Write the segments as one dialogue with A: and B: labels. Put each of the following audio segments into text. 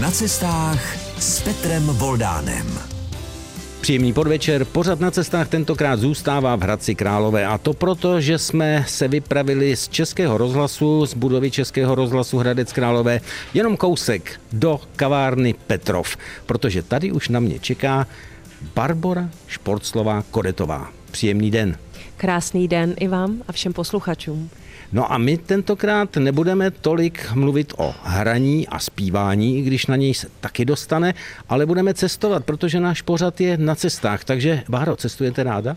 A: Na cestách s Petrem Voldánem.
B: Příjemný podvečer. Pořad na cestách tentokrát zůstává v Hradci Králové a to proto, že jsme se vypravili z Českého rozhlasu, z budovy Českého rozhlasu Hradec Králové, jenom kousek do kavárny Petrov, protože tady už na mě čeká Barbora Športslová Kodetová. Příjemný den.
C: Krásný den i vám a všem posluchačům.
B: No a my tentokrát nebudeme tolik mluvit o hraní a zpívání, i když na něj se taky dostane, ale budeme cestovat, protože náš pořad je na cestách. Takže, Báro, cestujete ráda?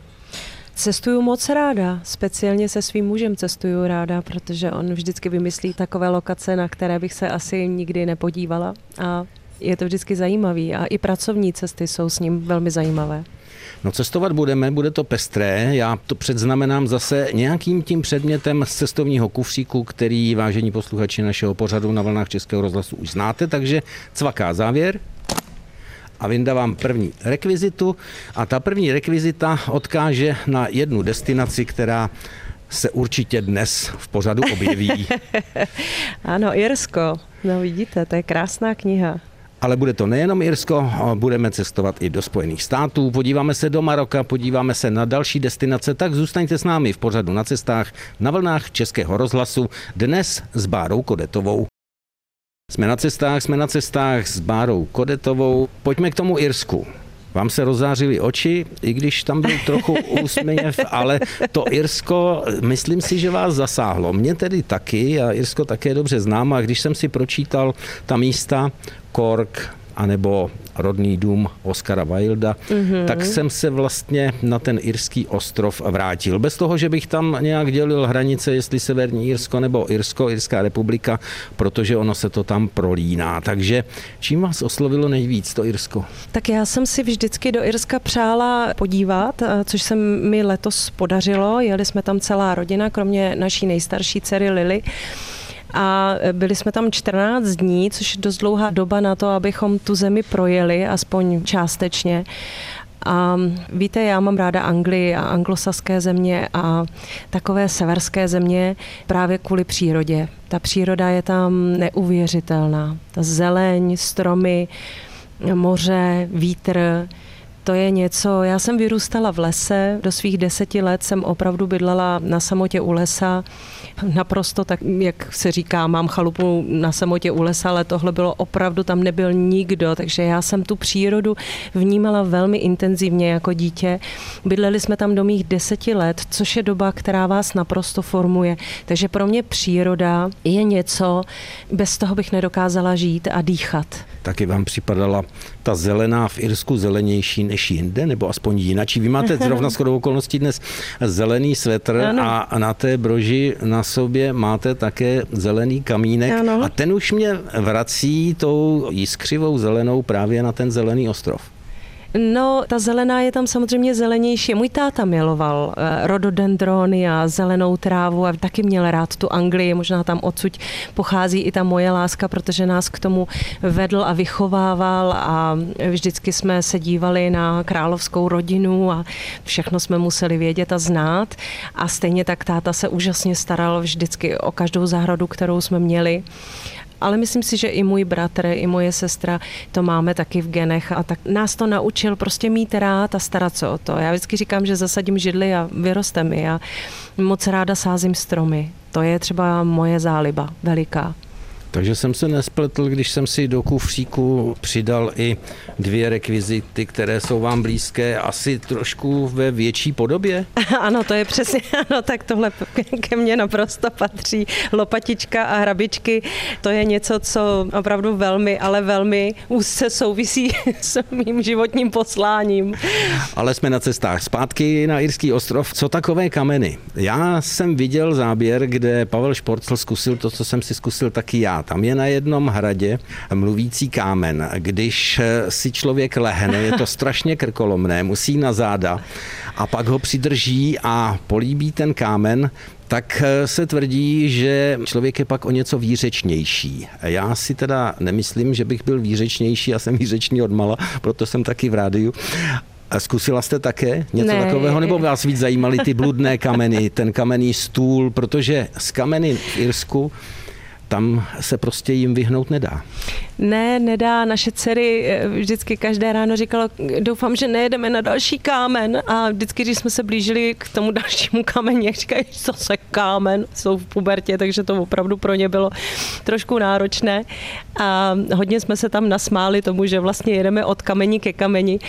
C: Cestuju moc ráda, speciálně se svým mužem cestuju ráda, protože on vždycky vymyslí takové lokace, na které bych se asi nikdy nepodívala a je to vždycky zajímavý a i pracovní cesty jsou s ním velmi zajímavé.
B: No cestovat budeme, bude to pestré. Já to předznamenám zase nějakým tím předmětem z cestovního kufříku, který vážení posluchači našeho pořadu na vlnách Českého rozhlasu už znáte, takže cvaká závěr a vyndávám první rekvizitu a ta první rekvizita odkáže na jednu destinaci, která se určitě dnes v pořadu objeví.
C: ano, Irsko. No vidíte, to je krásná kniha.
B: Ale bude to nejenom Irsko, budeme cestovat i do Spojených států, podíváme se do Maroka, podíváme se na další destinace, tak zůstaňte s námi v pořadu na cestách na vlnách Českého rozhlasu, dnes s Bárou Kodetovou. Jsme na cestách, jsme na cestách s Bárou Kodetovou. Pojďme k tomu Irsku. Vám se rozářily oči, i když tam byl trochu úsměv, ale to Irsko, myslím si, že vás zasáhlo. Mě tedy taky, a Irsko také dobře znám, a když jsem si pročítal ta místa, Cork, anebo rodný dům Oscara Wilda, mm-hmm. tak jsem se vlastně na ten irský ostrov vrátil. Bez toho, že bych tam nějak dělil hranice, jestli Severní Irsko nebo Irsko, Irská republika, protože ono se to tam prolíná. Takže čím vás oslovilo nejvíc to Irsko?
C: Tak já jsem si vždycky do Irska přála podívat, což se mi letos podařilo. Jeli jsme tam celá rodina, kromě naší nejstarší dcery Lily a byli jsme tam 14 dní, což je dost dlouhá doba na to, abychom tu zemi projeli, aspoň částečně. A víte, já mám ráda Anglii a anglosaské země a takové severské země právě kvůli přírodě. Ta příroda je tam neuvěřitelná. Ta zeleň, stromy, moře, vítr, to je něco, já jsem vyrůstala v lese, do svých deseti let jsem opravdu bydlela na samotě u lesa, naprosto tak, jak se říká, mám chalupu na samotě u lesa, ale tohle bylo opravdu, tam nebyl nikdo, takže já jsem tu přírodu vnímala velmi intenzivně jako dítě. Bydleli jsme tam do mých deseti let, což je doba, která vás naprosto formuje. Takže pro mě příroda je něco, bez toho bych nedokázala žít a dýchat.
B: Taky vám připadala ta zelená v Irsku zelenější než jinde, nebo aspoň jinačí. Vy máte zrovna shodou okolností dnes zelený svetr ano. a na té broži na sobě máte také zelený kamínek ano. a ten už mě vrací tou jiskřivou zelenou právě na ten zelený ostrov.
C: No, ta zelená je tam samozřejmě zelenější. Můj táta miloval eh, rododendrony a zelenou trávu a taky měl rád tu Anglii. Možná tam odsud pochází i ta moje láska, protože nás k tomu vedl a vychovával a vždycky jsme se dívali na královskou rodinu a všechno jsme museli vědět a znát. A stejně tak táta se úžasně staral vždycky o každou zahradu, kterou jsme měli ale myslím si, že i můj bratr, i moje sestra to máme taky v genech a tak nás to naučil prostě mít rád a starat se o to. Já vždycky říkám, že zasadím židli a vyroste mi. Já moc ráda sázím stromy. To je třeba moje záliba veliká.
B: Takže jsem se nespletl, když jsem si do kufříku přidal i dvě rekvizity, které jsou vám blízké, asi trošku ve větší podobě?
C: Ano, to je přesně, ano, tak tohle ke mně naprosto patří. Lopatička a hrabičky, to je něco, co opravdu velmi, ale velmi úzce souvisí s mým životním posláním.
B: Ale jsme na cestách zpátky na Irský ostrov. Co takové kameny? Já jsem viděl záběr, kde Pavel Šporcel zkusil to, co jsem si zkusil taky já tam je na jednom hradě mluvící kámen. Když si člověk lehne, je to strašně krkolomné, musí na záda a pak ho přidrží a políbí ten kámen, tak se tvrdí, že člověk je pak o něco výřečnější. Já si teda nemyslím, že bych byl výřečnější, já jsem výřečný odmala, proto jsem taky v rádiu. A zkusila jste také něco ne, takového, nebo vás víc zajímaly ty bludné kameny, ten kamenný stůl, protože z kameny v Irsku tam se prostě jim vyhnout nedá.
C: Ne, nedá. Naše dcery eh, vždycky každé ráno říkalo, doufám, že nejedeme na další kámen. A vždycky, když jsme se blížili k tomu dalšímu kameni, říkají, co se kámen, jsou v pubertě, takže to opravdu pro ně bylo trošku náročné. A hodně jsme se tam nasmáli tomu, že vlastně jedeme od kamení ke kameni.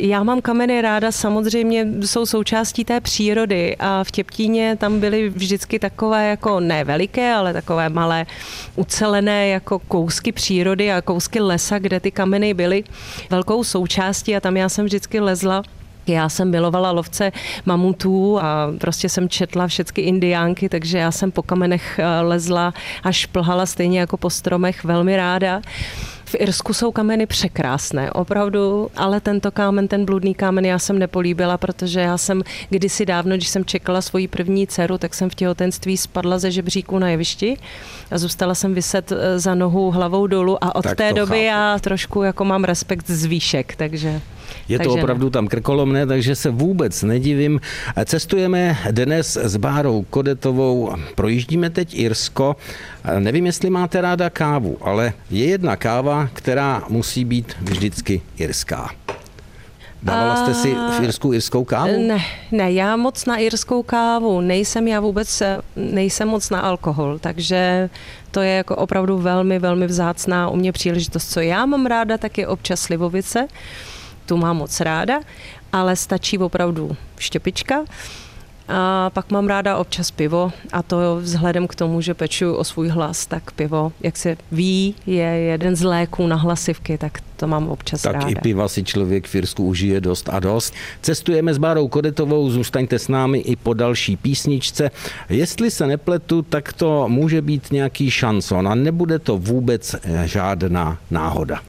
C: Já mám kameny ráda, samozřejmě jsou součástí té přírody a v Těptíně tam byly vždycky takové jako ne veliké, ale takové malé ucelené jako kousky přírody a kousky lesa, kde ty kameny byly velkou součástí a tam já jsem vždycky lezla já jsem milovala lovce mamutů a prostě jsem četla všechny indiánky, takže já jsem po kamenech eh, lezla a šplhala stejně jako po stromech velmi ráda. V Irsku jsou kameny překrásné, opravdu, ale tento kámen, ten bludný kámen, já jsem nepolíbila, protože já jsem kdysi dávno, když jsem čekala svoji první dceru, tak jsem v těhotenství spadla ze žebříku na jevišti a zůstala jsem vyset eh, za nohu hlavou dolů a od tak té doby chápu. já trošku jako mám respekt z výšek, takže...
B: Je to opravdu ne. tam krkolomné, takže se vůbec nedivím. Cestujeme dnes s Bárou Kodetovou, projíždíme teď Irsko. Nevím, jestli máte ráda kávu, ale je jedna káva, která musí být vždycky irská. Dávala jste si v Irsku irskou kávu?
C: Ne, ne, já moc na irskou kávu nejsem, já vůbec nejsem moc na alkohol, takže to je jako opravdu velmi, velmi vzácná u mě příležitost. Co já mám ráda, tak je občas slivovice tu mám moc ráda, ale stačí opravdu štěpička. A pak mám ráda občas pivo a to vzhledem k tomu, že peču o svůj hlas, tak pivo, jak se ví, je jeden z léků na hlasivky, tak to mám občas
B: tak
C: ráda.
B: Tak i piva si člověk v Firsku užije dost a dost. Cestujeme s Bárou Kodetovou, zůstaňte s námi i po další písničce. Jestli se nepletu, tak to může být nějaký šanson a nebude to vůbec žádná náhoda.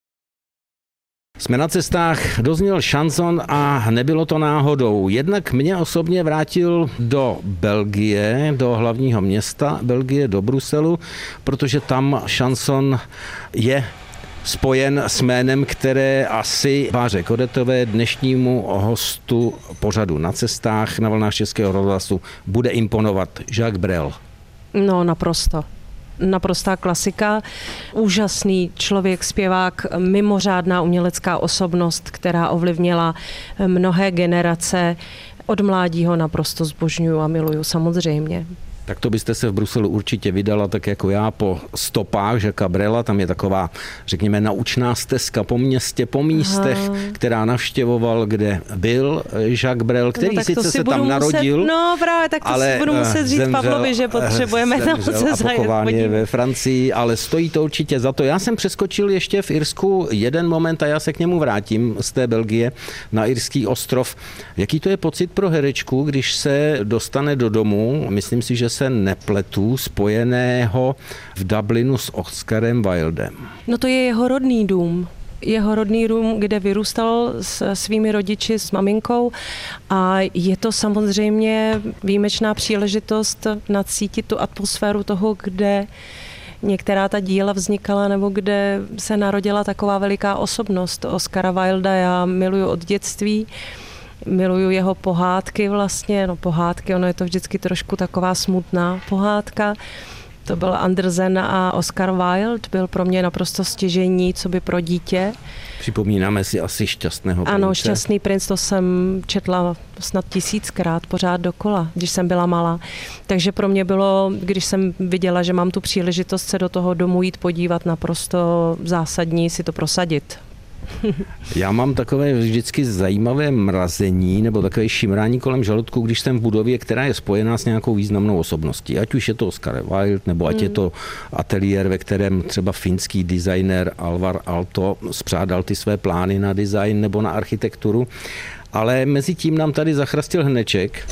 B: Jsme na cestách, dozněl šanson a nebylo to náhodou. Jednak mě osobně vrátil do Belgie, do hlavního města Belgie, do Bruselu, protože tam šanson je spojen s jménem, které asi Váře Kodetové dnešnímu hostu pořadu na cestách na vlnách Českého rozhlasu bude imponovat. Jacques Brel.
C: No, naprosto naprostá klasika. Úžasný člověk, zpěvák, mimořádná umělecká osobnost, která ovlivnila mnohé generace. Od mládí ho naprosto zbožňuju a miluju samozřejmě
B: tak to byste se v Bruselu určitě vydala tak jako já po stopách Žaka Brela. Tam je taková, řekněme, naučná stezka po městě, po místech, Aha. která navštěvoval, kde byl Jacques Brel, který no, sice se tam muset, narodil.
C: No právě, tak to ale si budu muset říct zemřel, Pavlovi, že potřebujeme tam se
B: zajet je ve Francii, ale stojí to určitě za to. Já jsem přeskočil ještě v Irsku jeden moment a já se k němu vrátím z té Belgie na Irský ostrov. Jaký to je pocit pro herečku, když se dostane do domu? Myslím si, že se nepletu, spojeného v Dublinu s Oscarem Wildem.
C: No to je jeho rodný dům jeho rodný dům, kde vyrůstal s svými rodiči, s maminkou a je to samozřejmě výjimečná příležitost nacítit tu atmosféru toho, kde některá ta díla vznikala nebo kde se narodila taková veliká osobnost. Oscara Wilda já miluju od dětství miluju jeho pohádky vlastně, no pohádky, ono je to vždycky trošku taková smutná pohádka. To byl Andersen a Oscar Wilde, byl pro mě naprosto stěžení, co by pro dítě.
B: Připomínáme si asi Šťastného prince.
C: Ano, Šťastný princ, to jsem četla snad tisíckrát pořád dokola, když jsem byla malá. Takže pro mě bylo, když jsem viděla, že mám tu příležitost se do toho domu jít podívat, naprosto zásadní si to prosadit.
B: Já mám takové vždycky zajímavé mrazení nebo takové šimrání kolem žaludku, když jsem v budově, která je spojená s nějakou významnou osobností. Ať už je to Oscar Wilde, nebo ať mm. je to ateliér, ve kterém třeba finský designer Alvar Alto spřádal ty své plány na design nebo na architekturu. Ale mezi tím nám tady zachrastil hneček,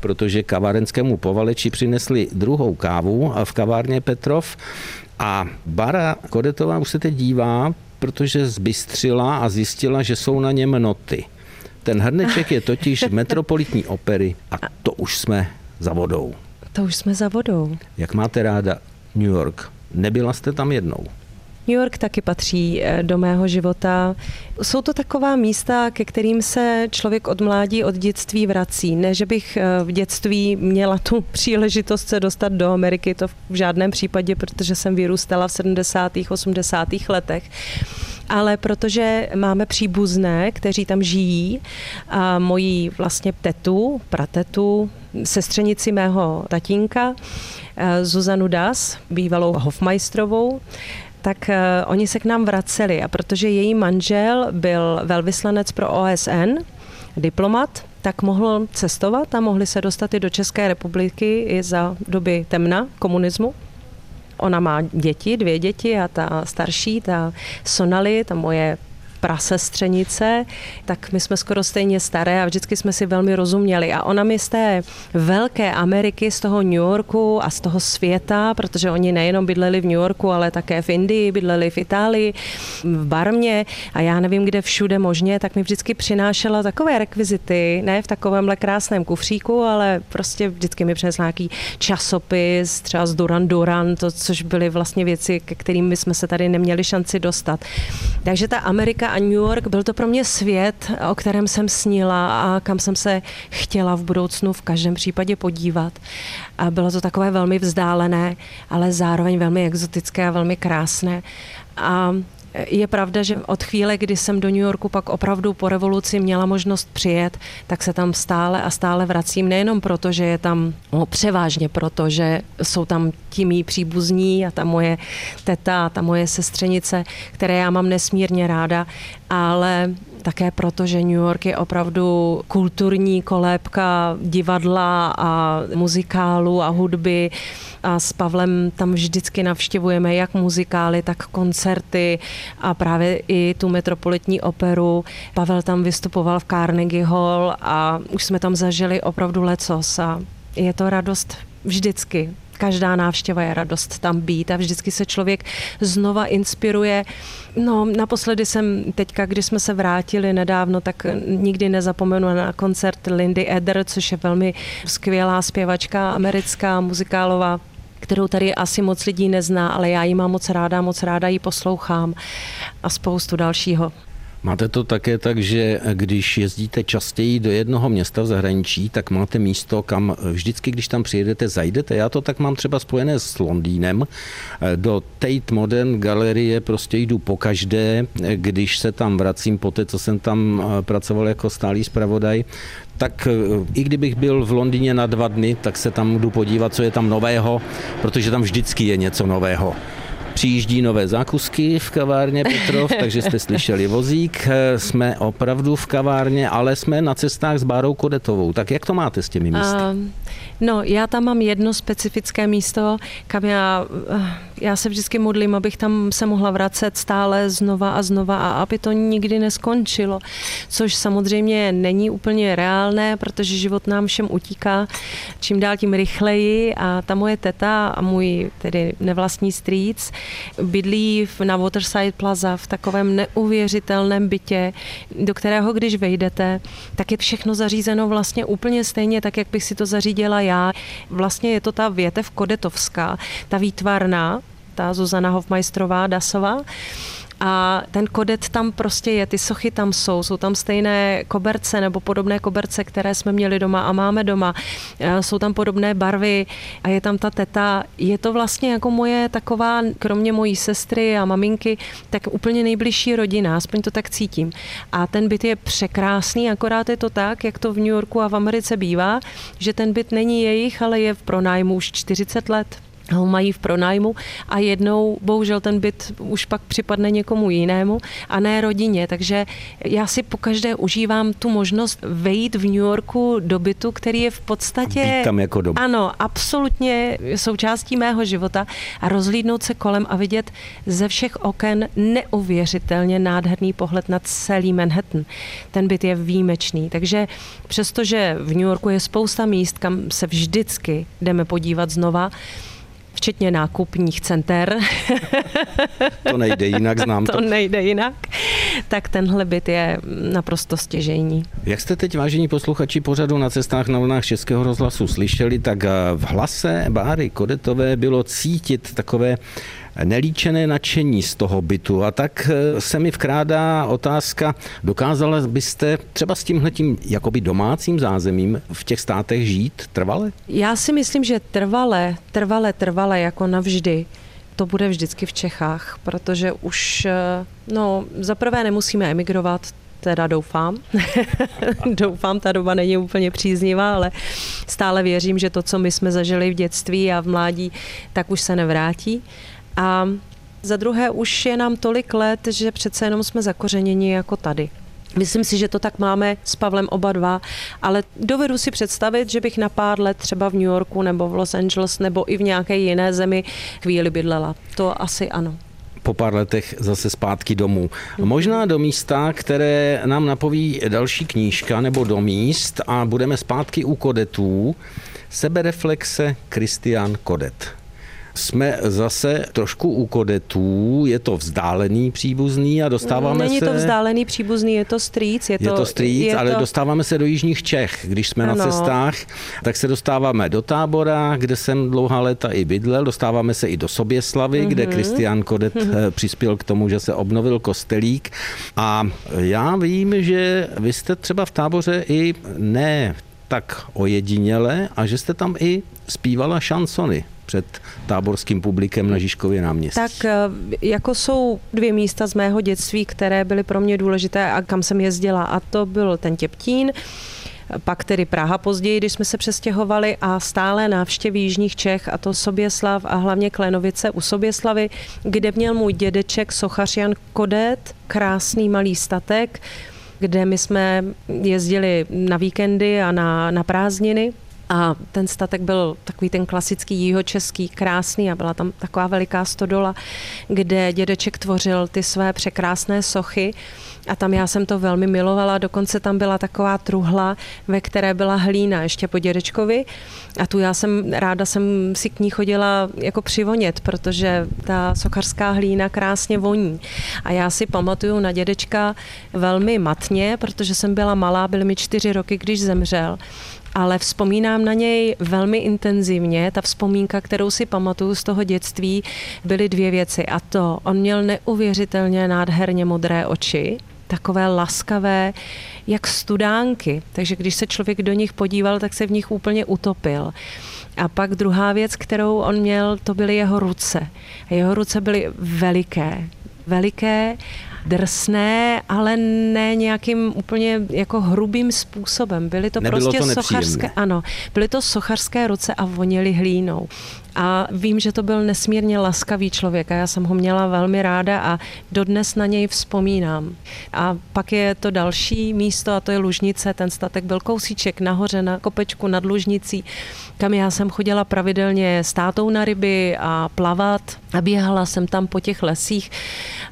B: protože kavárenskému povaleči přinesli druhou kávu v kavárně Petrov a Bara Kodetová už se teď dívá, protože zbystřila a zjistila, že jsou na něm noty. Ten hrneček je totiž metropolitní opery a to už jsme za vodou.
C: To už jsme za vodou.
B: Jak máte ráda New York? Nebyla jste tam jednou?
C: New York taky patří eh, do mého života. Jsou to taková místa, ke kterým se člověk od mládí, od dětství vrací. Ne, že bych eh, v dětství měla tu příležitost se dostat do Ameriky, to v žádném případě, protože jsem vyrůstala v 70. 80. letech ale protože máme příbuzné, kteří tam žijí, a mojí vlastně tetu, pratetu, sestřenici mého tatínka, eh, Zuzanu Das, bývalou hofmajstrovou, tak eh, oni se k nám vraceli a protože její manžel byl velvyslanec pro OSN, diplomat, tak mohl cestovat a mohli se dostat i do České republiky i za doby temna komunismu. Ona má děti, dvě děti a ta starší, ta Sonali, ta moje prasestřenice, tak my jsme skoro stejně staré a vždycky jsme si velmi rozuměli. A ona mi z té velké Ameriky, z toho New Yorku a z toho světa, protože oni nejenom bydleli v New Yorku, ale také v Indii, bydleli v Itálii, v Barmě a já nevím, kde všude možně, tak mi vždycky přinášela takové rekvizity, ne v takovémhle krásném kufříku, ale prostě vždycky mi přinesla nějaký časopis, třeba z Duran Duran, to, což byly vlastně věci, ke kterým jsme se tady neměli šanci dostat. Takže ta Amerika a New York, byl to pro mě svět, o kterém jsem snila a kam jsem se chtěla v budoucnu v každém případě podívat. A bylo to takové velmi vzdálené, ale zároveň velmi exotické a velmi krásné. A je pravda, že od chvíle, kdy jsem do New Yorku pak opravdu po revoluci měla možnost přijet, tak se tam stále a stále vracím. Nejenom proto, že je tam, no, převážně proto, že jsou tam ti mý příbuzní a ta moje teta a ta moje sestřenice, které já mám nesmírně ráda, ale také proto, že New York je opravdu kulturní kolébka divadla a muzikálu a hudby a s Pavlem tam vždycky navštěvujeme jak muzikály, tak koncerty a právě i tu metropolitní operu. Pavel tam vystupoval v Carnegie Hall a už jsme tam zažili opravdu lecos a je to radost vždycky každá návštěva je radost tam být a vždycky se člověk znova inspiruje. No, naposledy jsem teďka, když jsme se vrátili nedávno, tak nikdy nezapomenu na koncert Lindy Eder, což je velmi skvělá zpěvačka americká, muzikálová kterou tady asi moc lidí nezná, ale já ji mám moc ráda, moc ráda ji poslouchám a spoustu dalšího.
B: Máte to také tak, že když jezdíte častěji do jednoho města v zahraničí, tak máte místo, kam vždycky, když tam přijedete, zajdete. Já to tak mám třeba spojené s Londýnem. Do Tate Modern galerie prostě jdu po každé, když se tam vracím po té, co jsem tam pracoval jako stálý zpravodaj, tak i kdybych byl v Londýně na dva dny, tak se tam jdu podívat, co je tam nového, protože tam vždycky je něco nového. Přijíždí nové zákusky v kavárně Petrov, takže jste slyšeli vozík. Jsme opravdu v kavárně, ale jsme na cestách s Bárou Kodetovou. Tak jak to máte s těmi místy? Uh,
C: no, já tam mám jedno specifické místo, kam já, eh, já se vždycky modlím, abych tam se mohla vracet stále znova a znova a aby to nikdy neskončilo. Což samozřejmě není úplně reálné, protože život nám všem utíká čím dál tím rychleji a ta moje teta a můj tedy nevlastní strýc bydlí na Waterside Plaza v takovém neuvěřitelném bytě, do kterého když vejdete, tak je všechno zařízeno vlastně úplně stejně, tak jak bych si to zařídila já. Vlastně je to ta větev Kodetovská, ta výtvarná, ta Zuzana Hofmajstrová, Dasová, a ten kodet tam prostě je, ty sochy tam jsou, jsou tam stejné koberce nebo podobné koberce, které jsme měli doma a máme doma. E, jsou tam podobné barvy a je tam ta teta. Je to vlastně jako moje taková, kromě mojí sestry a maminky, tak úplně nejbližší rodina, aspoň to tak cítím. A ten byt je překrásný, akorát je to tak, jak to v New Yorku a v Americe bývá, že ten byt není jejich, ale je v pronájmu už 40 let ho mají v pronájmu a jednou bohužel ten byt už pak připadne někomu jinému a ne rodině. Takže já si pokaždé užívám tu možnost vejít v New Yorku do bytu, který je v podstatě...
B: Být tam jako doma.
C: Ano, absolutně součástí mého života a rozhlídnout se kolem a vidět ze všech oken neuvěřitelně nádherný pohled na celý Manhattan. Ten byt je výjimečný, takže přestože v New Yorku je spousta míst, kam se vždycky jdeme podívat znova, včetně nákupních center.
B: To nejde jinak, znám
C: to. To nejde jinak. Tak tenhle byt je naprosto stěžejní.
B: Jak jste teď, vážení posluchači pořadu na cestách na vlnách Českého rozhlasu slyšeli, tak v hlase Báry Kodetové bylo cítit takové nelíčené nadšení z toho bytu. A tak eh, se mi vkrádá otázka, dokázala byste třeba s tímhletím jakoby domácím zázemím v těch státech žít trvale?
C: Já si myslím, že trvale, trvale, trvale, jako navždy, to bude vždycky v Čechách, protože už, eh, no, za prvé nemusíme emigrovat, teda doufám. doufám, ta doba není úplně příznivá, ale stále věřím, že to, co my jsme zažili v dětství a v mládí, tak už se nevrátí. A za druhé už je nám tolik let, že přece jenom jsme zakořeněni jako tady. Myslím si, že to tak máme s Pavlem oba dva, ale dovedu si představit, že bych na pár let třeba v New Yorku nebo v Los Angeles nebo i v nějaké jiné zemi chvíli bydlela. To asi ano
B: po pár letech zase zpátky domů. Možná do místa, které nám napoví další knížka, nebo do míst a budeme zpátky u kodetů. Sebereflexe Christian Kodet jsme zase trošku u kodetů, je to vzdálený příbuzný a dostáváme
C: Není
B: se...
C: Není to vzdálený příbuzný, je to strýc.
B: Je to, je to strýc, je ale to... dostáváme se do jižních Čech. Když jsme ano. na cestách, tak se dostáváme do tábora, kde jsem dlouhá léta i bydlel, dostáváme se i do Soběslavy, mm-hmm. kde Kristián Kodet mm-hmm. přispěl k tomu, že se obnovil kostelík. A já vím, že vy jste třeba v táboře i ne tak ojediněle a že jste tam i zpívala šansony před táborským publikem na Žižkově náměstí?
C: Tak eh, jako jsou dvě místa z mého dětství, které byly pro mě důležité a kam jsem jezdila a to byl ten Těptín, pak tedy Praha později, když jsme se přestěhovali a stále návštěvy Jižních Čech a to Soběslav a hlavně Klenovice u Soběslavy, kde měl můj dědeček sochař Jan Kodet, krásný malý statek, kde my jsme jezdili na víkendy a na, na prázdniny a ten statek byl takový ten klasický jihočeský, krásný a byla tam taková veliká stodola, kde dědeček tvořil ty své překrásné sochy. A tam já jsem to velmi milovala, dokonce tam byla taková truhla, ve které byla hlína ještě po dědečkovi. A tu já jsem, ráda jsem si k ní chodila jako přivonět, protože ta sochařská hlína krásně voní. A já si pamatuju na dědečka velmi matně, protože jsem byla malá, byly mi čtyři roky, když zemřel ale vzpomínám na něj velmi intenzivně. Ta vzpomínka, kterou si pamatuju z toho dětství, byly dvě věci. A to, on měl neuvěřitelně nádherně modré oči, takové laskavé, jak studánky. Takže když se člověk do nich podíval, tak se v nich úplně utopil. A pak druhá věc, kterou on měl, to byly jeho ruce. A jeho ruce byly veliké. Veliké drsné, ale ne nějakým úplně jako hrubým způsobem. Byly to
B: Nebylo
C: prostě
B: to
C: sochařské, ano, byly to sochařské ruce a voněly hlínou. A vím, že to byl nesmírně laskavý člověk a já jsem ho měla velmi ráda a dodnes na něj vzpomínám. A pak je to další místo a to je Lužnice. Ten statek byl kousíček nahoře na kopečku nad Lužnicí, kam já jsem chodila pravidelně s tátou na ryby a plavat a běhala jsem tam po těch lesích.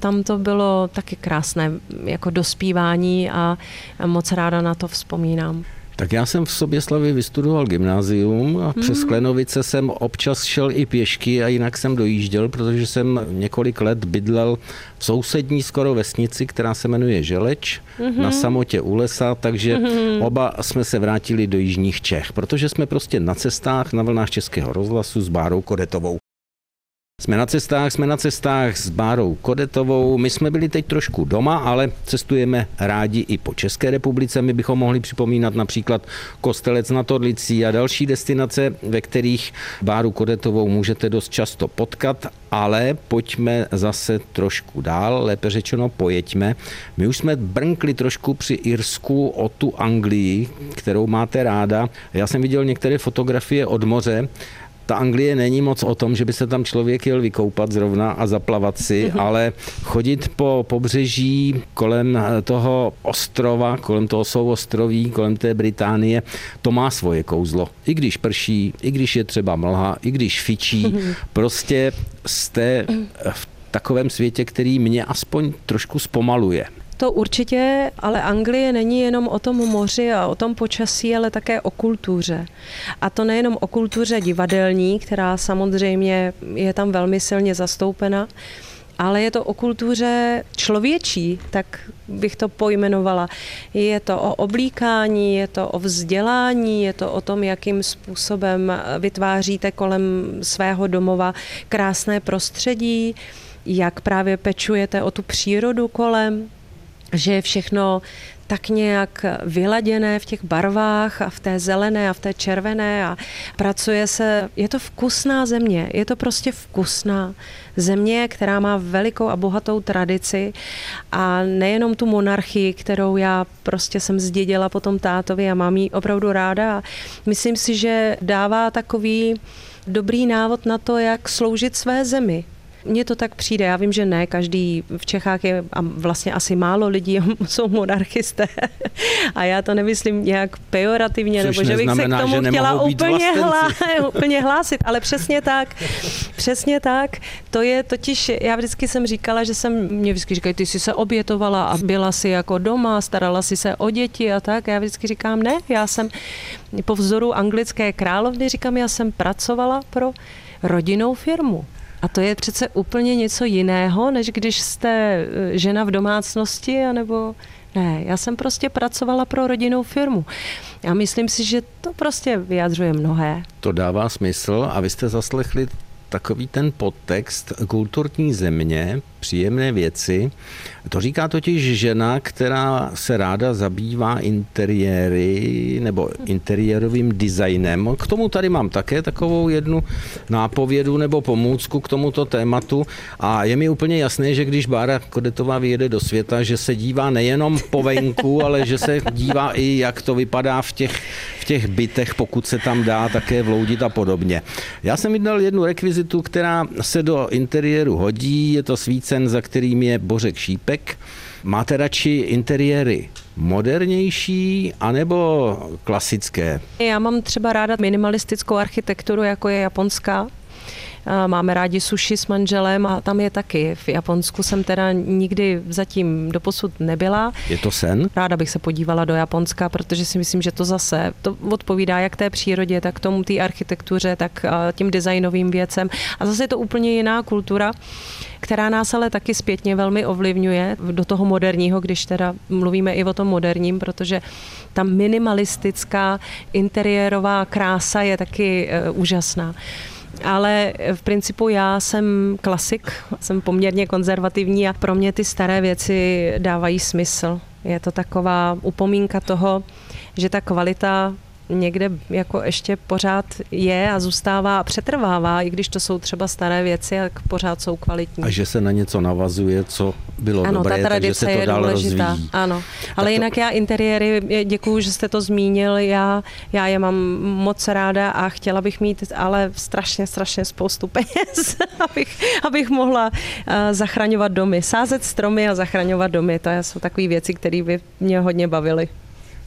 C: Tam to bylo taky krásné jako dospívání a moc ráda na to vzpomínám.
B: Tak já jsem v Soběslavi vystudoval gymnázium a přes hmm. Klenovice jsem občas šel i pěšky a jinak jsem dojížděl, protože jsem několik let bydlel v sousední skoro vesnici, která se jmenuje Želeč, mm-hmm. na samotě u lesa, takže mm-hmm. oba jsme se vrátili do jižních Čech, protože jsme prostě na cestách na vlnách Českého rozhlasu s Bárou Kodetovou. Jsme na cestách, jsme na cestách s Bárou Kodetovou. My jsme byli teď trošku doma, ale cestujeme rádi i po České republice. My bychom mohli připomínat například Kostelec na Torlicí a další destinace, ve kterých Báru Kodetovou můžete dost často potkat, ale pojďme zase trošku dál, lépe řečeno pojeďme. My už jsme brnkli trošku při Irsku o tu Anglii, kterou máte ráda. Já jsem viděl některé fotografie od moře ta Anglie není moc o tom, že by se tam člověk jel vykoupat zrovna a zaplavat si, mm-hmm. ale chodit po pobřeží kolem toho ostrova, kolem toho souostroví, kolem té Británie, to má svoje kouzlo. I když prší, i když je třeba mlha, i když fičí, mm-hmm. prostě jste v takovém světě, který mě aspoň trošku zpomaluje.
C: To určitě, ale Anglie není jenom o tom moři a o tom počasí, ale také o kultuře. A to nejenom o kultuře divadelní, která samozřejmě je tam velmi silně zastoupena, ale je to o kultuře člověčí, tak bych to pojmenovala. Je to o oblíkání, je to o vzdělání, je to o tom, jakým způsobem vytváříte kolem svého domova krásné prostředí, jak právě pečujete o tu přírodu kolem, že je všechno tak nějak vyladěné v těch barvách a v té zelené a v té červené a pracuje se, je to vkusná země, je to prostě vkusná země, která má velikou a bohatou tradici a nejenom tu monarchii, kterou já prostě jsem zdědila po tom tátovi a mám ji opravdu ráda myslím si, že dává takový dobrý návod na to, jak sloužit své zemi. Mně to tak přijde. Já vím, že ne, každý v Čechách je a vlastně asi málo lidí jsou monarchisté. A já to nemyslím nějak pejorativně,
B: Což
C: nebo že bych se k tomu chtěla úplně, hlá, úplně hlásit, ale přesně tak. Přesně tak. To je totiž, já vždycky jsem říkala, že jsem, mě vždycky říkají, ty jsi se obětovala a byla si jako doma, starala si se o děti a tak. Já vždycky říkám, ne, já jsem po vzoru anglické královny, říkám, já jsem pracovala pro rodinnou firmu. A to je přece úplně něco jiného, než když jste eh, žena v domácnosti, anebo ne, já jsem prostě pracovala pro rodinnou firmu. Já myslím si, že to prostě vyjadřuje mnohé.
B: To dává smysl a vy jste zaslechli takový ten podtext kulturní země, příjemné věci. To říká totiž žena, která se ráda zabývá interiéry nebo interiérovým designem. K tomu tady mám také takovou jednu nápovědu nebo pomůcku k tomuto tématu a je mi úplně jasné, že když Bára Kodetová vyjede do světa, že se dívá nejenom po venku, ale že se dívá i, jak to vypadá v těch, v těch bytech, pokud se tam dá také vloudit a podobně. Já jsem vydal jednu rekvizitu, která se do interiéru hodí, je to svícen, za kterým je Bořek Šípek. Máte radši interiéry modernější anebo klasické?
C: Já mám třeba ráda minimalistickou architekturu, jako je japonská. Máme rádi sushi s manželem a tam je taky. V Japonsku jsem teda nikdy zatím doposud nebyla.
B: Je to sen?
C: Ráda bych se podívala do Japonska, protože si myslím, že to zase to odpovídá jak té přírodě, tak tomu té architektuře, tak tím designovým věcem. A zase je to úplně jiná kultura která nás ale taky zpětně velmi ovlivňuje do toho moderního, když teda mluvíme i o tom moderním, protože ta minimalistická interiérová krása je taky uh, úžasná ale v principu já jsem klasik, jsem poměrně konzervativní a pro mě ty staré věci dávají smysl. Je to taková upomínka toho, že ta kvalita někde jako ještě pořád je a zůstává a přetrvává, i když to jsou třeba staré věci, jak pořád jsou kvalitní.
B: A že se na něco navazuje, co bylo
C: ano,
B: dobré,
C: ta tradice
B: takže se to
C: je
B: dál
C: důležitá.
B: rozvíjí.
C: Ano, ale
B: to...
C: jinak já interiéry, děkuju, že jste to zmínil, já, já je mám moc ráda a chtěla bych mít ale strašně, strašně spoustu peněz, abych, abych mohla uh, zachraňovat domy, sázet stromy a zachraňovat domy, to jsou takové věci, které by mě hodně bavily.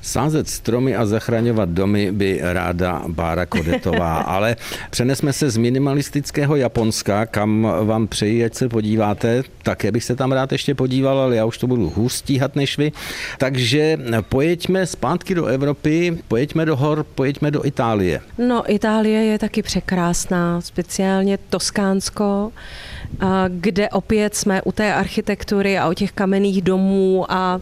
B: Sázet stromy a zachraňovat domy by ráda Bára Kodetová, ale přenesme se z minimalistického Japonska, kam vám přeji, ať se podíváte. Také bych se tam rád ještě podíval, ale já už to budu hůř stíhat než vy. Takže pojeďme zpátky do Evropy, pojeďme do hor, pojeďme do Itálie.
C: No, Itálie je taky překrásná, speciálně Toskánsko kde opět jsme u té architektury a u těch kamenných domů a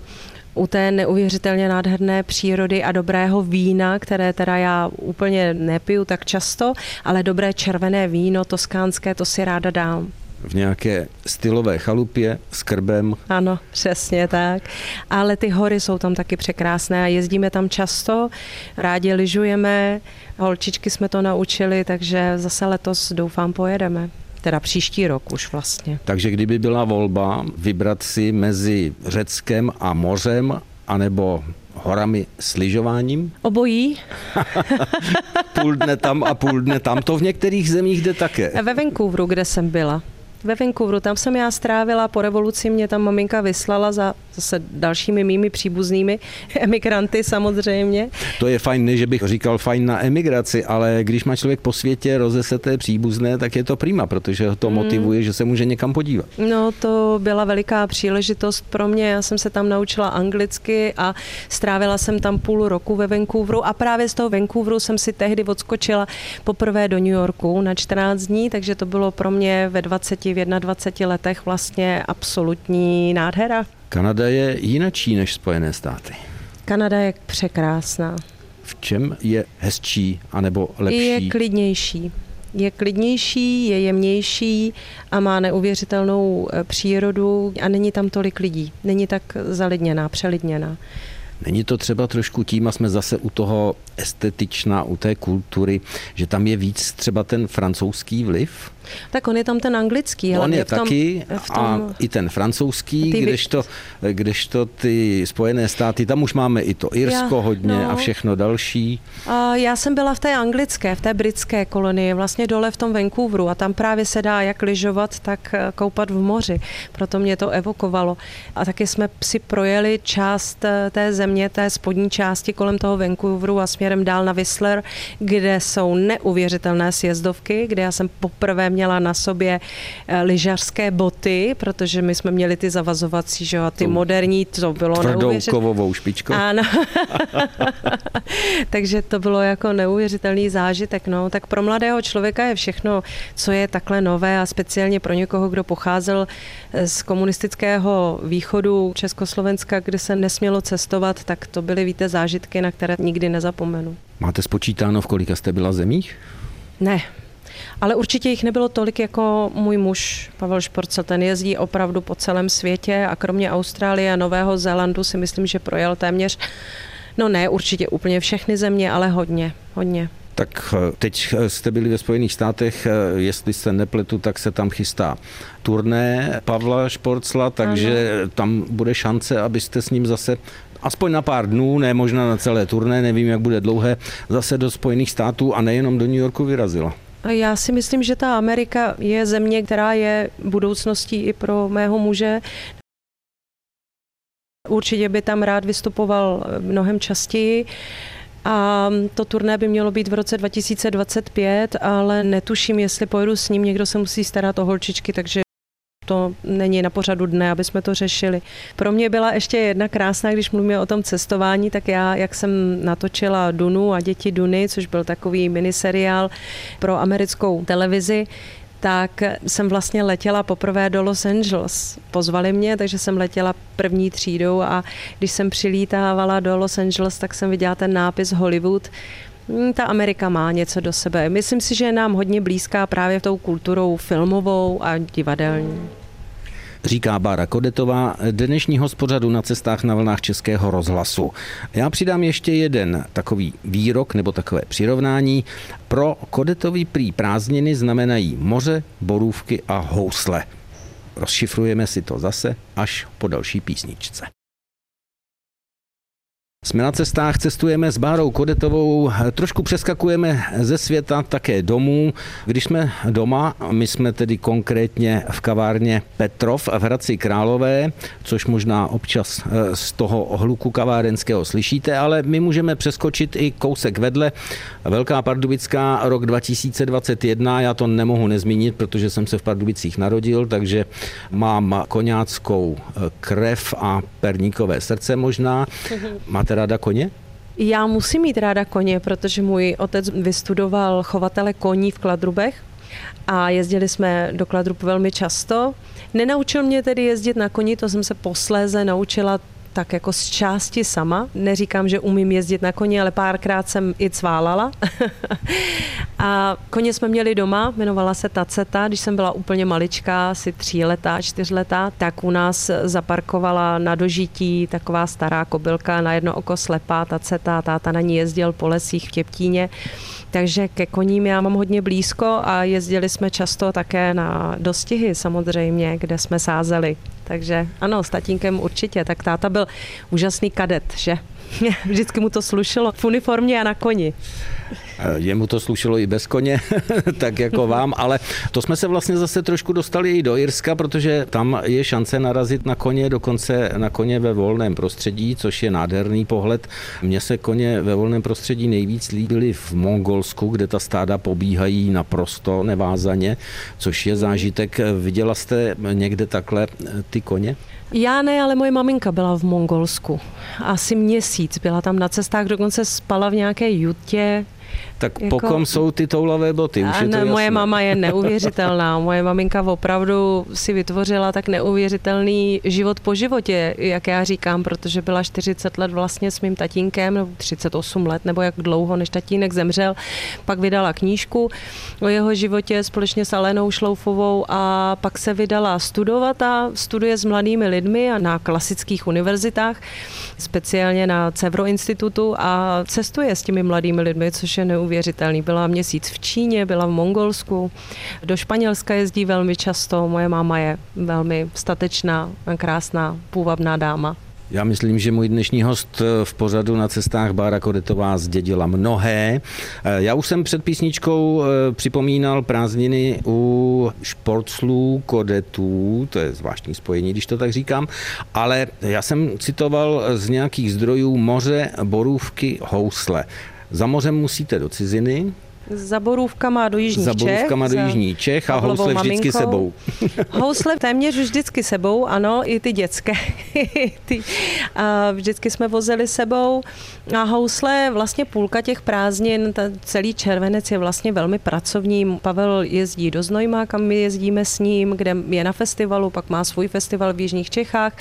C: u té neuvěřitelně nádherné přírody a dobrého vína, které teda já úplně nepiju tak často, ale dobré červené víno toskánské, to si ráda dám
B: v nějaké stylové chalupě s krbem.
C: Ano, přesně tak. Ale ty hory jsou tam taky překrásné a jezdíme tam často, rádi lyžujeme, holčičky jsme to naučili, takže zase letos doufám pojedeme teda příští rok už vlastně.
B: Takže kdyby byla volba vybrat si mezi Řeckem a mořem, anebo horami s lyžováním?
C: Obojí.
B: půl dne tam a půl dne tam. To v některých zemích jde také.
C: Ve Vancouveru, kde jsem byla ve Vancouveru, tam jsem já strávila, po revoluci mě tam maminka vyslala za zase dalšími mými příbuznými emigranty samozřejmě.
B: To je fajn, ne, že bych říkal fajn na emigraci, ale když má člověk po světě rozeseté příbuzné, tak je to prima, protože to mm. motivuje, že se může někam podívat.
C: No to byla veliká příležitost pro mě, já jsem se tam naučila anglicky a strávila jsem tam půl roku ve Vancouveru a právě z toho Vancouveru jsem si tehdy odskočila poprvé do New Yorku na 14 dní, takže to bylo pro mě ve 20 v 21 letech vlastně absolutní nádhera.
B: Kanada je jinačí než Spojené státy.
C: Kanada je překrásná.
B: V čem je hezčí anebo lepší?
C: Je klidnější. Je klidnější, je jemnější a má neuvěřitelnou eh, přírodu a není tam tolik lidí. Není tak zalidněná, přelidněná.
B: Není to třeba trošku tím, a jsme zase u toho estetičná, u té kultury, že tam je víc třeba ten francouzský vliv?
C: Tak on je tam ten anglický.
B: On je v tom, taky v tom, a i ten francouzský, ty, kdežto, kdežto ty Spojené státy, tam už máme i to Irsko já, hodně no, a všechno další.
C: A já jsem byla v té anglické, v té britské kolonii, vlastně dole v tom Vancouveru a tam právě se dá jak lyžovat, tak eh, koupat v moři. Proto mě to evokovalo. A taky jsme si projeli část eh, té země, té spodní části kolem toho Vancouveru a směrem dál na Whistler, kde jsou neuvěřitelné sjezdovky, kde já jsem poprvé měla na sobě eh, lyžařské boty, protože my jsme měli ty zavazovací, že jo, a ty moderní, to bylo
B: Tvrdou kovovou špičkou.
C: Ano. Takže to bylo jako neuvěřitelný zážitek. No. Tak pro mladého člověka je všechno, co je takhle nové a speciálně pro někoho, kdo pocházel eh, z komunistického východu Československa, kde se nesmělo cestovat, tak to byly, víte, zážitky, na které nikdy nezapomenu.
B: Máte spočítáno, v kolika jste byla zemích?
C: Ne, ale určitě jich nebylo tolik jako můj muž Pavel Šporcel. Ten jezdí opravdu po celém světě a kromě Austrálie a Nového Zélandu si myslím, že projel téměř, no ne určitě úplně všechny země, ale hodně, hodně.
B: Tak eh, teď eh, jste byli ve Spojených státech, eh, jestli se nepletu, tak se tam chystá turné Pavla Šporcla, takže ano. tam bude šance, abyste s ním zase aspoň na pár dnů, ne možná na celé turné, nevím, jak bude dlouhé, zase do Spojených států a nejenom do New Yorku vyrazila.
C: Já si myslím, že ta Amerika je země, která je budoucností i pro mého muže. Určitě by tam rád vystupoval mnohem častěji. A to turné by mělo být v roce 2025, ale netuším, jestli pojedu s ním. Někdo se musí starat o holčičky, takže to není na pořadu dne, aby jsme to řešili. Pro mě byla ještě jedna krásná, když mluvíme o tom cestování, tak já, jak jsem natočila Dunu a děti Duny, což byl takový miniseriál pro americkou televizi, tak jsem vlastně letěla poprvé do Los Angeles. Pozvali mě, takže jsem letěla první třídou a když jsem přilítávala do Los Angeles, tak jsem viděla ten nápis Hollywood. Hmm, ta Amerika má něco do sebe. Myslím si, že je nám hodně blízká právě tou kulturou filmovou a divadelní
B: říká Bára Kodetová, dnešního spořadu na cestách na vlnách Českého rozhlasu. Já přidám ještě jeden takový výrok nebo takové přirovnání. Pro Kodetový prý prázdniny znamenají moře, borůvky a housle. Rozšifrujeme si to zase až po další písničce. Jsme na cestách, cestujeme s Bárou Kodetovou, trošku přeskakujeme ze světa také domů. Když jsme doma, my jsme tedy konkrétně v kavárně Petrov v Hradci Králové, což možná občas eh, z toho hluku kavárenského slyšíte, ale my můžeme přeskočit i kousek vedle. Velká Pardubická, rok 2021, já to nemohu nezmínit, protože jsem se v Pardubicích narodil, takže mám koňáckou eh, krev a perníkové srdce možná. Máte ráda koně?
C: Já musím mít ráda koně, protože můj otec vystudoval chovatele koní v Kladrubech a jezdili jsme do Kladrub velmi často. Nenaučil mě tedy jezdit na koni, to jsem se posléze naučila tak jako z části sama. Neříkám, že umím jezdit na koni, ale párkrát jsem i cválala. a koně jsme měli doma, jmenovala se Taceta. Když jsem byla úplně maličká, asi tříletá, čtyřletá, tak u nás zaparkovala na dožití taková stará kobylka, na jedno oko slepá Taceta. Táta na ní jezdil po lesích v Těptíně. Takže ke koním já mám hodně blízko a jezdili jsme často také na dostihy samozřejmě, kde jsme sázeli. Takže ano, s tatínkem určitě. Tak táta byl úžasný kadet, že? Vždycky mu to slušelo v uniformě a na koni.
B: Jemu to slušelo i bez koně, tak jako vám, ale to jsme se vlastně zase trošku dostali i do Irska, protože tam je šance narazit na koně, dokonce na koně ve volném prostředí, což je nádherný pohled. Mně se koně ve volném prostředí nejvíc líbily v Mongolsku, kde ta stáda pobíhají naprosto nevázaně, což je zážitek. Viděla jste někde takhle ty koně?
C: Já ne, ale moje maminka byla v Mongolsku. Asi měsíc. Byla tam na cestách, dokonce spala v nějaké jutě
B: Tak jako... pokom jsou ty toulavé boty, už je to
C: ne, Moje mama je neuvěřitelná. Moje maminka opravdu si vytvořila tak neuvěřitelný život po životě, jak já říkám, protože byla 40 let vlastně s mým tatínkem, nebo 38 let, nebo jak dlouho, než tatínek zemřel. Pak vydala knížku o jeho životě společně s Alenou Šloufovou a pak se vydala studovat a studuje s mladými lidmi a na klasických univerzitách, speciálně na Cevro institutu a cestuje s těmi mladými lidmi, což je neuvěřitelný. Byla měsíc v Číně, byla v Mongolsku, do Španělska jezdí velmi často. Moje máma je velmi statečná, krásná, půvabná dáma.
B: Já myslím, že můj dnešní host v pořadu na cestách Bára Kodetová zdědila mnohé. Já už jsem před písničkou eh, připomínal prázdniny u športslů Kodetů, to je zvláštní spojení, když to tak říkám, ale já jsem citoval z nějakých zdrojů moře, borůvky, housle. Za mořem musíte do ciziny,
C: za borůvkama do Jižních
B: za borůvkama
C: Čech.
B: do Jižních Čech a housle vždycky maminkou. sebou.
C: housle téměř vždycky sebou, ano, i ty dětské. ty, a vždycky jsme vozili sebou. A housle, vlastně půlka těch prázdnin, ta celý červenec je vlastně velmi pracovní. Pavel jezdí do Znojma, kam my jezdíme s ním, kde je na festivalu, pak má svůj festival v Jižních Čechách.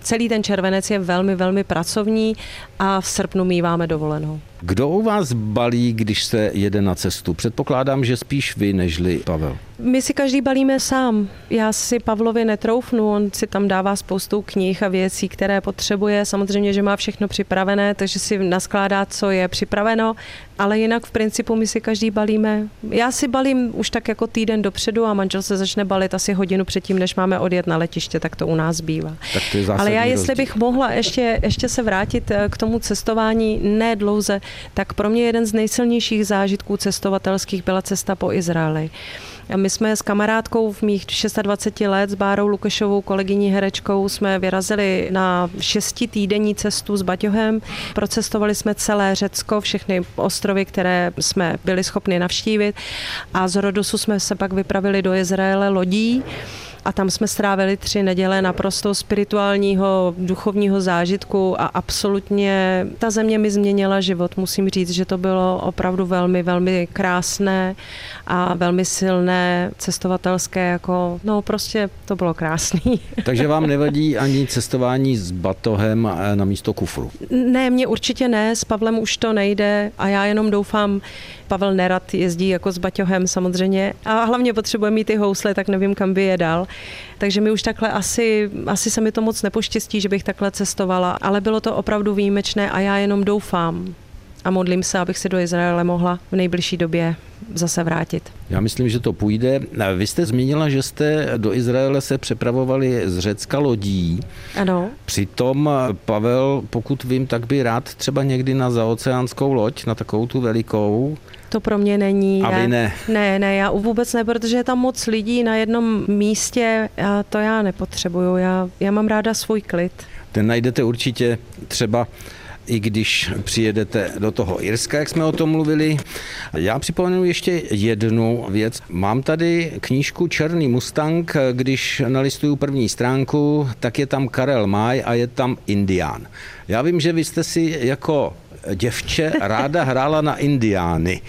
C: Celý ten červenec je velmi, velmi pracovní a v srpnu míváme dovolenou.
B: Kdo u vás balí, když se jede na cestu? Předpokládám, že spíš vy, nežli Pavel.
C: My si každý balíme sám. Já si Pavlovi netroufnu, on si tam dává spoustu knih a věcí, které potřebuje. Samozřejmě, že má všechno připravené, takže si naskládá, co je připraveno, ale jinak v principu my si každý balíme. Já si balím už tak jako týden dopředu a manžel se začne balit asi hodinu předtím, než máme odjet na letiště, tak to u nás bývá.
B: Tak to je
C: ale já, jestli
B: rozdíl.
C: bych mohla ještě, ještě se vrátit eh, k tomu cestování, ne dlouze, tak pro mě jeden z nejsilnějších zážitků cestovatelských byla cesta po Izraeli. My jsme s kamarádkou v mých 26 let s Bárou Lukešovou, kolegyní herečkou, jsme vyrazili na šestitýdenní cestu s Baťohem. Procestovali jsme celé Řecko, všechny ostrovy, které jsme byli schopni navštívit a z Rodosu jsme se pak vypravili do Izraele lodí a tam jsme strávili tři neděle naprosto spirituálního, duchovního zážitku a absolutně ta země mi změnila život. Musím říct, že to bylo opravdu velmi, velmi krásné a velmi silné cestovatelské, jako, no prostě to bylo krásný.
B: Takže vám nevadí ani cestování s batohem na místo kufru?
C: Ne, mě určitě ne, s Pavlem už to nejde a já jenom doufám, Pavel nerad jezdí jako s baťohem samozřejmě a hlavně potřebuje mít ty housle, tak nevím, kam by je dal. Takže mi už takhle asi, asi se mi to moc nepoštěstí, že bych takhle cestovala, ale bylo to opravdu výjimečné a já jenom doufám, a modlím se, abych se do Izraele mohla v nejbližší době zase vrátit.
B: Já myslím, že to půjde. Vy jste zmínila, že jste do Izraele se přepravovali z Řecka lodí.
C: Ano.
B: Přitom Pavel, pokud vím, tak by rád třeba někdy na zaoceánskou loď, na takovou tu velikou.
C: To pro mě není.
B: A vy ne?
C: Ne, ne, já vůbec ne, protože je tam moc lidí na jednom místě a to já nepotřebuju. Já, já mám ráda svůj klid.
B: Ten najdete určitě třeba i když přijedete do toho Irska, jak jsme o tom mluvili. Já připomenu ještě jednu věc. Mám tady knížku Černý Mustang, když nalistuju první stránku, tak je tam Karel Maj a je tam Indián. Já vím, že vy jste si jako děvče ráda hrála na indiány,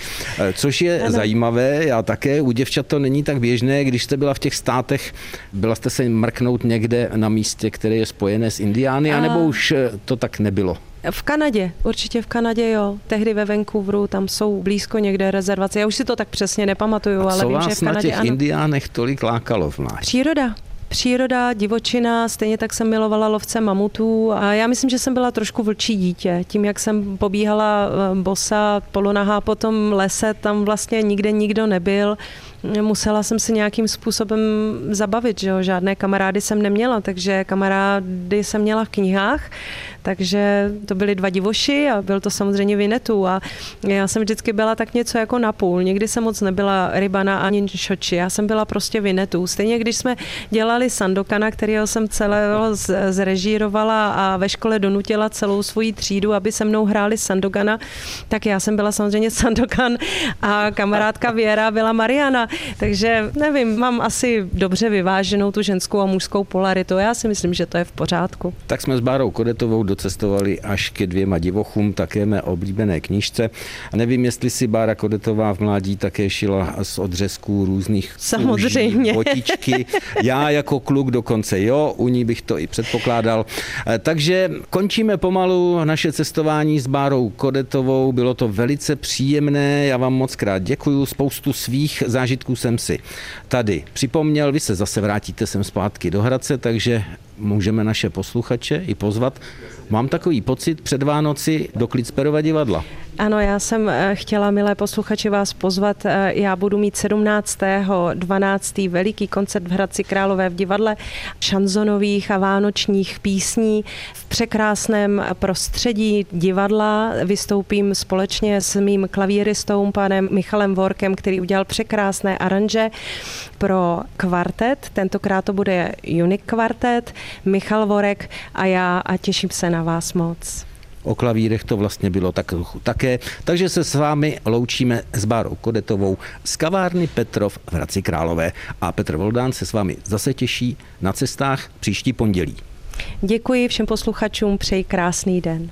B: což je ano. zajímavé. Já také, u děvčat to není tak běžné, když jste byla v těch státech, byla jste se mrknout někde na místě, které je spojené s indiány, a... anebo už to tak nebylo?
C: V Kanadě, určitě v Kanadě, jo. Tehdy ve Vancouveru, tam jsou blízko někde rezervace. Já už si to tak přesně nepamatuju, ale vím,
B: vás
C: že v Kanadě
B: na těch
C: ano.
B: indiánech tolik lákalo v mládí?
C: Příroda. Příroda, divočina, stejně tak jsem milovala lovce mamutů a já myslím, že jsem byla trošku vlčí dítě. Tím, jak jsem pobíhala eh, bosa polonahá po tom lese, tam vlastně nikde nikdo nebyl musela jsem se nějakým způsobem zabavit, že jo? žádné kamarády jsem neměla, takže kamarády jsem měla v knihách, takže to byly dva divoši a byl to samozřejmě Vinetu a já jsem vždycky byla tak něco jako napůl. Někdy jsem moc nebyla rybana ani šoči, já jsem byla prostě Vinetu. Stejně když jsme dělali Sandokana, kterého jsem celého zrežírovala a ve škole donutila celou svoji třídu, aby se mnou hráli Sandokana, tak já jsem byla samozřejmě Sandokan a kamarádka Věra byla Mariana takže nevím, mám asi dobře vyváženou tu ženskou a mužskou polaritu. Já si myslím, že to je v pořádku.
B: Tak jsme s Bárou Kodetovou docestovali až ke dvěma divochům, také mé oblíbené knížce. A nevím, jestli si Bára Kodetová v mládí také šila z odřezků různých
C: Samozřejmě.
B: Kůží, botičky. Já jako kluk dokonce jo, u ní bych to i předpokládal. Eh, takže končíme pomalu naše cestování s Bárou Kodetovou. Bylo to velice příjemné, já vám moc krát děkuju. Spoustu svých zážitků jsem si tady připomněl. Vy se zase vrátíte sem zpátky do Hradce, takže můžeme naše posluchače i pozvat. Mám takový pocit před Vánoci do Klicperova divadla.
C: Ano, já jsem eh, chtěla, milé posluchači, vás pozvat. Eh, já budu mít 17. 12. veliký koncert v Hradci Králové v divadle šanzonových a vánočních písní. V překrásném prostředí divadla vystoupím společně s mým klavíristou, panem Michalem Vorkem, který udělal překrásné aranže pro kvartet. Tentokrát to bude Unique kvartet, Michal Vorek a já a těším se na vás moc
B: o klavírech to vlastně bylo tak také. Takže se s vámi loučíme s Bárou Kodetovou z kavárny Petrov v Hradci Králové. A Petr Voldán se s vámi zase těší na cestách příští pondělí.
C: Děkuji všem posluchačům, přeji krásný den.